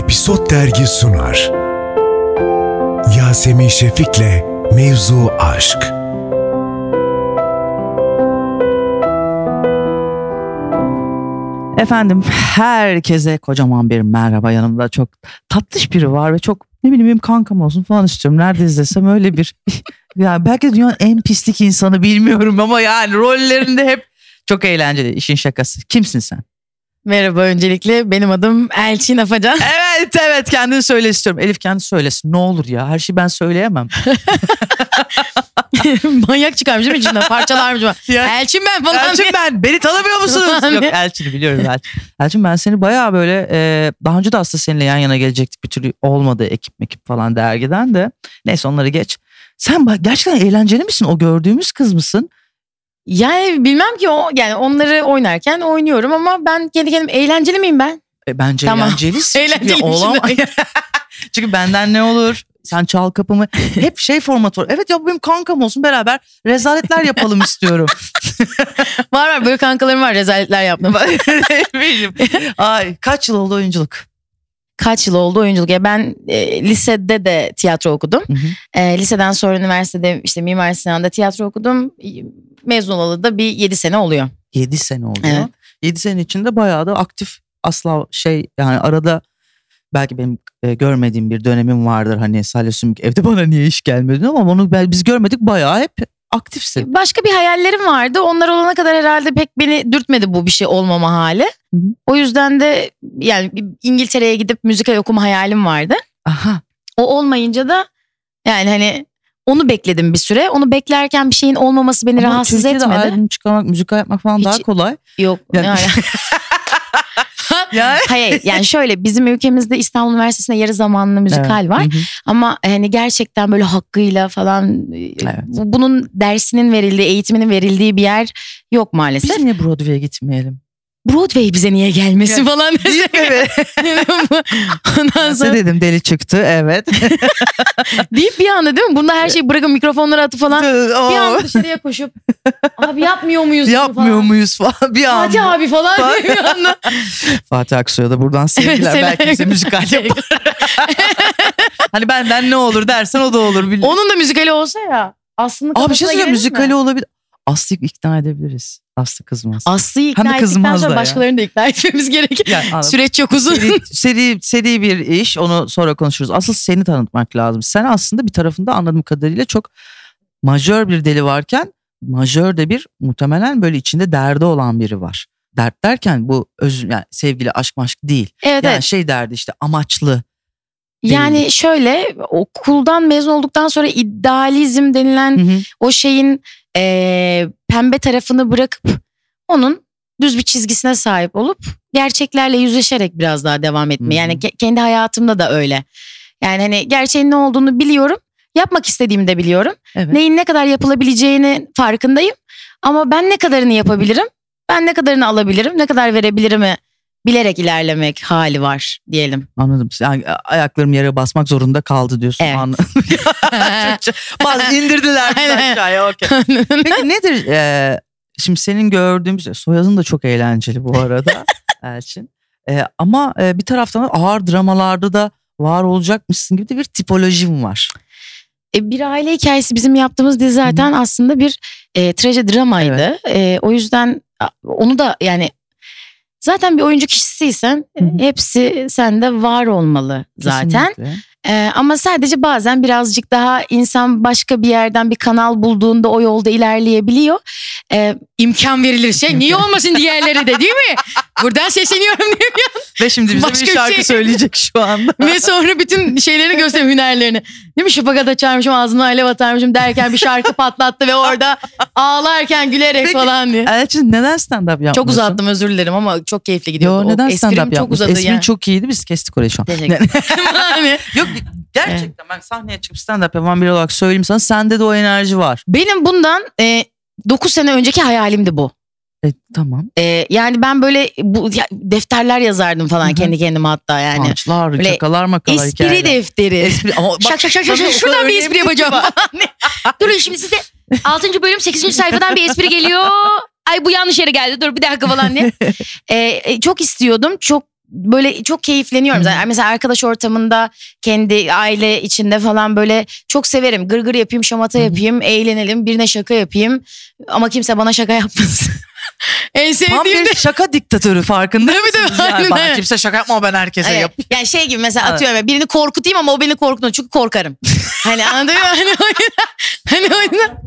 Episod Dergi sunar. Yasemin Şefik'le Mevzu Aşk. Efendim herkese kocaman bir merhaba yanımda çok tatlış biri var ve çok ne bileyim benim kankam olsun falan istiyorum. Nerede izlesem öyle bir yani belki dünyanın en pislik insanı bilmiyorum ama yani rollerinde hep çok eğlenceli işin şakası. Kimsin sen? Merhaba öncelikle benim adım Elçin Afacan. Evet evet kendini söyle istiyorum. Elif kendi söylesin ne olur ya her şeyi ben söyleyemem. Manyak çıkarmış değil mi içinden parçalarmış. Ya- Elçin ben falan Elçin diye. ben beni tanımıyor musunuz? Yok Elçin'i biliyorum Elçin. Elçin ben seni bayağı böyle e, daha önce de aslında seninle yan yana gelecektik bir türlü olmadı ekip mekip falan dergiden de. Neyse onları geç. Sen bak gerçekten eğlenceli misin? O gördüğümüz kız mısın? Yani bilmem ki o yani onları oynarken oynuyorum ama ben kendi kendime eğlenceli miyim ben? E, bence Tamam. eğlencelisin. Çünkü Eğlenceliyim olamaz. Çünkü benden ne olur? Sen çal kapımı. Hep şey formatı var. Evet ya benim kankam olsun beraber rezaletler yapalım istiyorum. Var var böyle kankalarım var rezaletler yaptım. Benim. Ay kaç yıl oldu oyunculuk? Kaç yıl oldu oyunculuk? Ya ben e, lisede de tiyatro okudum. Hı hı. E, liseden sonra üniversitede işte Mimar Sinan'da tiyatro okudum. Mezun olalı da bir 7 sene oluyor. 7 sene oldu. Evet. 7 sene içinde bayağı da aktif asla şey yani arada belki benim e, görmediğim bir dönemim vardır hani Salih Sümük evde bana niye iş gelmedi ama onu biz görmedik bayağı hep aktifsin. Başka bir hayallerim vardı. Onlar olana kadar herhalde pek beni dürtmedi bu bir şey olmama hali. Hı hı. O yüzden de yani İngiltere'ye gidip müzikal okuma hayalim vardı. Aha O olmayınca da yani hani onu bekledim bir süre. Onu beklerken bir şeyin olmaması beni ama rahatsız Türkiye'de etmedi. albüm çıkarmak, müzikal yapmak falan Hiç- daha kolay. Yok. Yani- yani. Yani Hayır yani şöyle bizim ülkemizde İstanbul Üniversitesi'nde yarı zamanlı müzikal var. Hı hı. Ama hani gerçekten böyle hakkıyla falan e, Evet. bu- bunun dersinin verildiği, eğitiminin verildiği bir yer yok maalesef. Biz niye Broadway'e gitmeyelim? Broadway bize niye gelmesin falan. Ondan Ben sonra dedim deli çıktı evet. deyip bir anda değil mi? Bunda her şeyi bırakıp mikrofonları atıp falan bir anda dışarıya koşup abi yapmıyor muyuz? bunu Yapmıyor falan. muyuz falan bir anda. Fatih abi falan diye bir anda. Fatih Aksu'ya da buradan sevgiler. selam. Belki bize müzikal yapar. hani benden ne olur dersen o da olur. Bil- Onun da müzikali olsa ya. Aslında Aa bir şey söyleyeyim müzikali olabilir. Aslı'yı ikna edebiliriz. Aslı kızmaz. Aslı'yı Hem ikna de ettikten sonra başkalarını da ikna etmemiz gerekir. Yani. Süreç çok uzun. seri, seri, seri bir iş onu sonra konuşuruz. Asıl seni tanıtmak lazım. Sen aslında bir tarafında anladığım kadarıyla çok majör bir deli varken majör de bir muhtemelen böyle içinde derdi olan biri var. Dert derken bu öz yani sevgili aşk maşk değil. Evet Yani evet. şey derdi işte amaçlı. Yani şöyle okuldan mezun olduktan sonra idealizm denilen Hı hı. o şeyin eee, pembe tarafını bırakıp onun düz bir çizgisine sahip olup gerçeklerle yüzleşerek biraz daha devam etme. Yani ke- kendi hayatımda da öyle. Yani hani gerçeğin ne olduğunu biliyorum. Yapmak istediğimi de biliyorum. Evet. Neyin ne kadar yapılabileceğini farkındayım. Ama ben ne kadarını yapabilirim? Ben ne kadarını alabilirim? Ne kadar verebilirimi bilerek ilerlemek hali var diyelim. Anladım. Yani ayaklarım yere basmak zorunda kaldı diyorsun. Evet. Anladım. Bazı indirdiler aşağıya. okey. Peki nedir? e, şimdi senin gördüğümüz soyadın da çok eğlenceli bu arada Elçin. E, ama e, bir taraftan ağır dramalarda da var olacakmışsın gibi de bir tipolojim var. E, bir aile hikayesi bizim yaptığımız dizi zaten aslında bir e, trajedi dramaydı. E, o yüzden onu da yani zaten bir oyuncu kişisiysen hepsi sende var olmalı zaten. Kesinlikle. E, ama sadece bazen birazcık daha insan başka bir yerden bir kanal bulduğunda o yolda ilerleyebiliyor. E, imkan verilir şey niye olmasın diğerleri de değil mi? Buradan sesleniyorum diye Ve şimdi bize Başka bir şarkı şey. söyleyecek şu anda. Ve sonra bütün şeylerini göstereyim hünerlerini. Değil mi? Şıpagat açarmışım ağzına alev atarmışım derken bir şarkı patlattı ve orada ağlarken gülerek Peki, falan diye. Elçin neden stand-up yapmıyorsun? Çok uzattım özür dilerim ama çok keyifli gidiyordu. Yo O neden esprim stand-up çok uzadı Esprin yani. çok iyiydi biz kestik orayı şu an. Yani Yok gerçekten ben sahneye çıkıp stand-up yapan biri olarak söyleyeyim sana sende de o enerji var. Benim bundan e, 9 sene önceki hayalimdi bu. E, tamam. E, yani ben böyle bu ya, defterler yazardım falan Hı hı. kendi kendime hatta yani. Pançlar, Böyle çakalar, makalar Espri hikayeler. defteri. Espri ama bak, şak şak şak şak şuradan bir espri yapacağım. Durun şimdi size 6. bölüm 8. sayfadan bir espri geliyor. Ay bu yanlış yere geldi dur bir dakika falan diye. Ee, çok istiyordum çok böyle çok keyifleniyorum. Zaten mesela arkadaş ortamında kendi aile içinde falan böyle çok severim. Gırgır yapayım, şamata yapayım, eğlenelim, birine şaka yapayım. Ama kimse bana şaka yapmasın. En Tam sevdiğim de bir şaka diktatörü farkında Tabii, tabii, mısınız? Yani aynen bana kimse şaka yapma ben herkese Evet. yap. Yani şey gibi mesela Evet. atıyorum ya, birini korkutayım ama o beni korkutmuyor çünkü korkarım. hani anladın mı? Hani o yüzden. Hani o yüzden.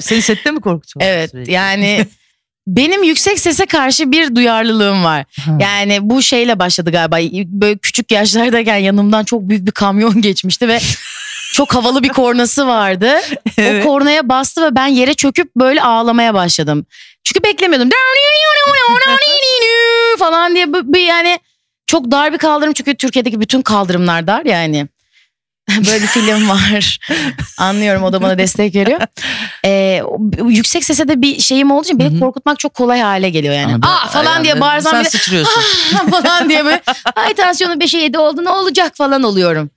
Seni sette mi korkutuyorlar? Evet sürekli? yani benim yüksek sese karşı bir duyarlılığım var. Ha. Yani bu şeyle başladı galiba. Böyle küçük yaşlardayken yanımdan çok büyük bir kamyon geçmişti ve çok havalı bir kornası vardı. Evet. O kornaya bastı ve ben yere çöküp böyle ağlamaya başladım. Çünkü beklemiyordum. falan diye bir yani çok dar bir kaldırım çünkü Türkiye'deki bütün kaldırımlar dar yani. Böyle bir film var. Anlıyorum o da bana destek veriyor. Ee, yüksek sese de bir şeyim olduğu için beni hı. korkutmak çok kolay hale geliyor yani. Ama Aa ben- falan diye yani bağırsam Sen bile sıçrıyorsun. falan diye böyle ay tansiyonu 5'e 7 oldu ne olacak falan oluyorum.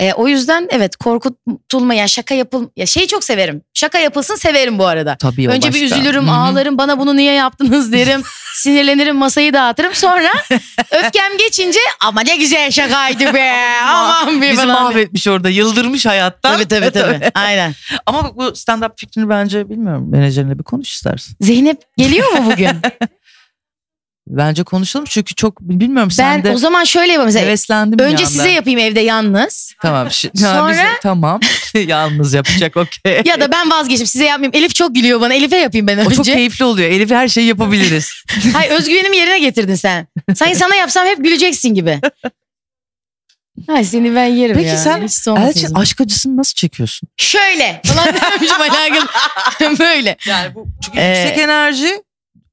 Ee, o yüzden evet korkutulma ya şaka yapıl ya şeyi çok severim. Şaka yapılsın severim bu arada. Tabii Önce bir başka. üzülürüm, Hı hı. ağlarım, bana bunu niye yaptınız derim. Sinirlenirim, masayı dağıtırım. Sonra öfkem geçince ama ne güzel şakaydı be. Aman be Bizi diye. mahvetmiş orada. Yıldırmış hayattan. Tabii tabii tabii. Aynen. Ama bu stand-up fikrini bence bilmiyorum. Menajerinle bir konuş istersin. Zeynep geliyor mu bugün? Bence konuşalım çünkü çok bilmiyorum ben sen de o zaman şöyle yapayım. Mesela heveslendim önce size yapayım evde yalnız. Tamam. şi- Sonra- bize- tamam. Yalnız yapacak okey. Ya da ben vazgeçeyim size yapmayayım. Elif çok gülüyor bana. Elif'e yapayım ben O çok önce. keyifli oluyor. Elif her şeyi yapabiliriz. Hayır özgüvenimi yerine getirdin sen. Sanki sana yapsam hep güleceksin gibi. Ay seni ben yerim Peki ya. sen Elçin aşk acısını nasıl çekiyorsun? Şöyle falan demişim alakalı. Böyle. Yani bu çünkü Ee, yüksek enerji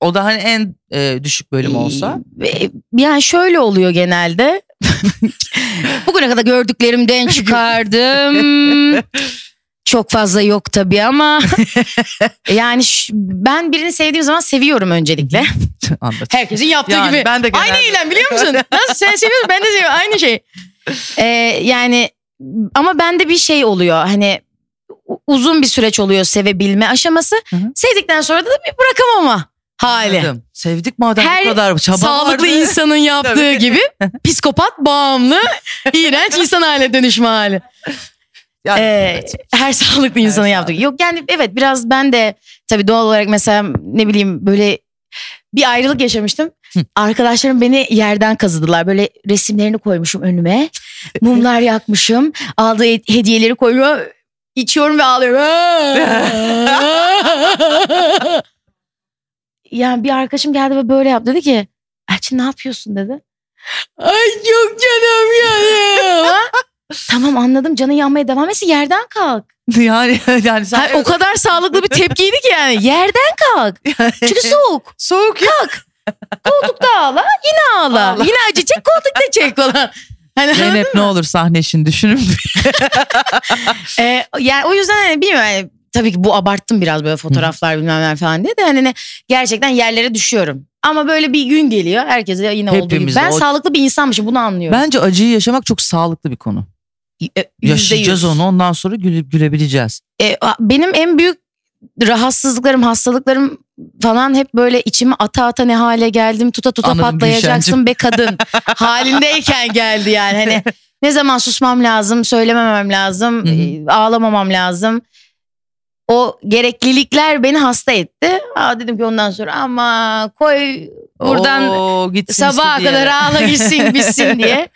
o da hani en e, düşük bölüm olsa. Yani şöyle oluyor genelde. Bugüne kadar gördüklerimden çıkardım. Çok fazla yok tabii ama yani ş- ben birini sevdiğim zaman seviyorum öncelikle. Anlat. Herkesin yaptığı Yani gibi. ben de genelde- Aynı eylem biliyor musun? Nasıl sen seviyorsun ben de seviyorum aynı şey. Ee, yani ama bende bir şey oluyor hani uzun bir süreç oluyor sevebilme aşaması. Hı hı. Sevdikten sonra da bir bırakamama hali. Anladım. Sevdik madem Her bu kadar çaba Sağlıklı vardı. insanın yaptığı Tabii. gibi psikopat bağımlı iğrenç insan haline dönüşme hali. Yani, Ee, evet. Her sağlıklı insanın sağlıklı. yaptığı. Yok yani evet biraz ben de tabii doğal olarak mesela ne bileyim böyle bir ayrılık yaşamıştım. Hı. Arkadaşlarım beni yerden kazıdılar. Böyle resimlerini koymuşum önüme. Mumlar yakmışım. Aldığı hediyeleri koyuyor. İçiyorum ve ağlıyorum. yani bir arkadaşım geldi ve böyle yaptı. Dedi ki Elçin ne yapıyorsun dedi. Ay çok canım yanıyor. tamam anladım canın yanmaya devam etsin yerden kalk. yani yani sen Hayır, o kadar sağlıklı bir tepkiydi ki yani yerden kalk. Çünkü soğuk. soğuk ya. Koltukta ağla yine ağla. Ağla. Yine acı çek koltukta çek falan. Hani Zeynep ne olur sahne işini düşünün. Ee, yani o yüzden hani bilmiyorum yani, tabii ki bu abarttım biraz böyle fotoğraflar bilmem ne falan diye de hani gerçekten yerlere düşüyorum. Ama böyle bir gün geliyor herkese yine olduğu gibi. Hepimiz Ben o- sağlıklı bir insanmışım bunu anlıyorum. Bence acıyı yaşamak çok sağlıklı bir konu. E, Yaşayacağız onu ondan sonra güle, gülebileceğiz. E, benim en büyük rahatsızlıklarım, hastalıklarım falan hep böyle içime ata ata ne hale geldim tuta tuta Anladım patlayacaksın Gülşen'cim. be kadın halindeyken geldi yani. Hani ne zaman susmam lazım, söylememem lazım, Hı hı. e, ağlamamam lazım. O gereklilikler beni hasta etti. Aa dedim ki ondan sonra ama koy buradan Oo, sabaha istediği kadar ağla gitsin bitsin diye.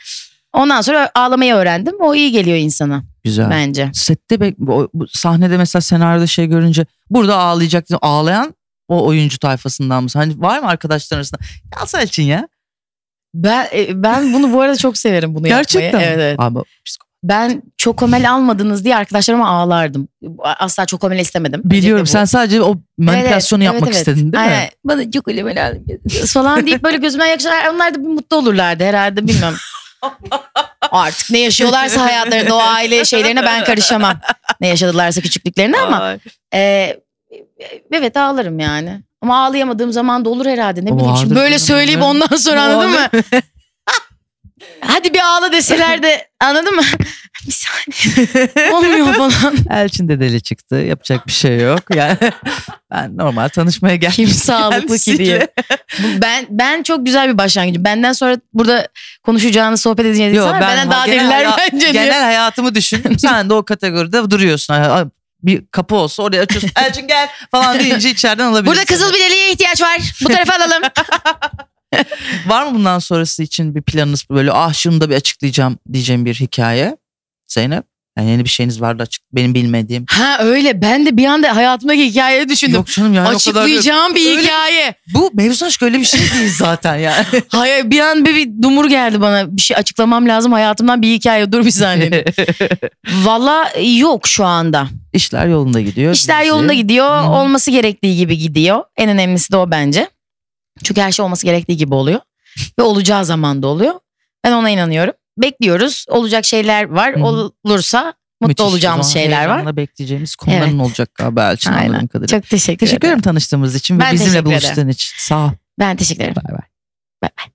Ondan sonra ağlamayı öğrendim. O iyi geliyor insana Güzel. bence. Sette bek- bu, bu sahnede mesela senaryoda şey görünce burada ağlayacak ağlayan o oyuncu tayfasından mısın? Hani var mı arkadaşlar arasında? Ya Selçin ya. Ben e, ben bunu bu arada çok severim bunu Gerçekten yapmayı. mi? Evet evet. Abi, Ben çokomel almadınız diye arkadaşlarıma ağlardım. Asla çokomel istemedim. biliyorum sen sadece o manipülasyonu Evet, yapmak evet, evet. istedin değil mi? Aynen. Bana çokomel alın falan deyip böyle gözümden yakışan onlar da bir mutlu olurlardı herhalde bilmiyorum. Artık ne yaşıyorlarsa hayatlarında o aile şeylerine ben karışamam. Ne yaşadılarsa küçüklüklerine ama Ay. e, evet ağlarım yani. Ama ağlayamadığım zaman da olur herhalde ne O bileyim. Şimdi böyle söyleyip ondan sonra anladın mı? Hadi bir ağla deseler de anladın mı? bir saniye. Olmuyor falan. Elçin de deli çıktı. Yapacak bir şey yok. Yani ben normal tanışmaya geldim. Kim sağlıklı ki diye. Ben ben çok güzel bir başlangıcım. Benden sonra burada konuşacağını, sohbet edeceğini Yo, insanlar benden daha deliler haya- bence diyor. Genel hayatımı düşün. Sen de o kategoride duruyorsun. Bir kapı olsa oraya açıyorsun. Elçin gel falan deyince içeriden alabilirsin. Burada kızıl bir deliğe ihtiyaç var. Bu tarafa alalım. Var mı bundan sonrası için bir planınız böyle ah şunu da bir açıklayacağım diyeceğim bir hikaye? Zeynep? Yani yeni bir şeyiniz vardı açık benim bilmediğim. ha öyle. Ben de bir anda hayatımdaki hikayeyi düşündüm. Yok canım yani o kadar da- Açıklayacağım bir Öyle- hikaye. Bu mevzu aşk öyle bir şey değil zaten yani. Hayır bir an bir, bir dumur geldi bana. Bir şey açıklamam lazım hayatımdan bir hikaye. Dur bir saniye. Valla yok şu anda. İşler yolunda gidiyor. İşler dizi. yolunda gidiyor. Hı. Olması gerektiği gibi gidiyor. En önemlisi de o bence. Çünkü her şey olması gerektiği gibi oluyor. Ve olacağı zaman da oluyor. Ben ona inanıyorum. Bekliyoruz. Olacak şeyler var. Hı hı. Olursa mutlu Müthiş. Olacağımız şeyler var. bekleyeceğimiz konuların Evet. olacak galiba Elçin Aynen. anladığım kadarıyla. Çok teşekkür, Teşekkür ederim. ederim tanıştığımız için ve Ben bizimle teşekkür buluştuğun için. Sağ ol. Ben teşekkür ederim. Bay bay. Bay bay.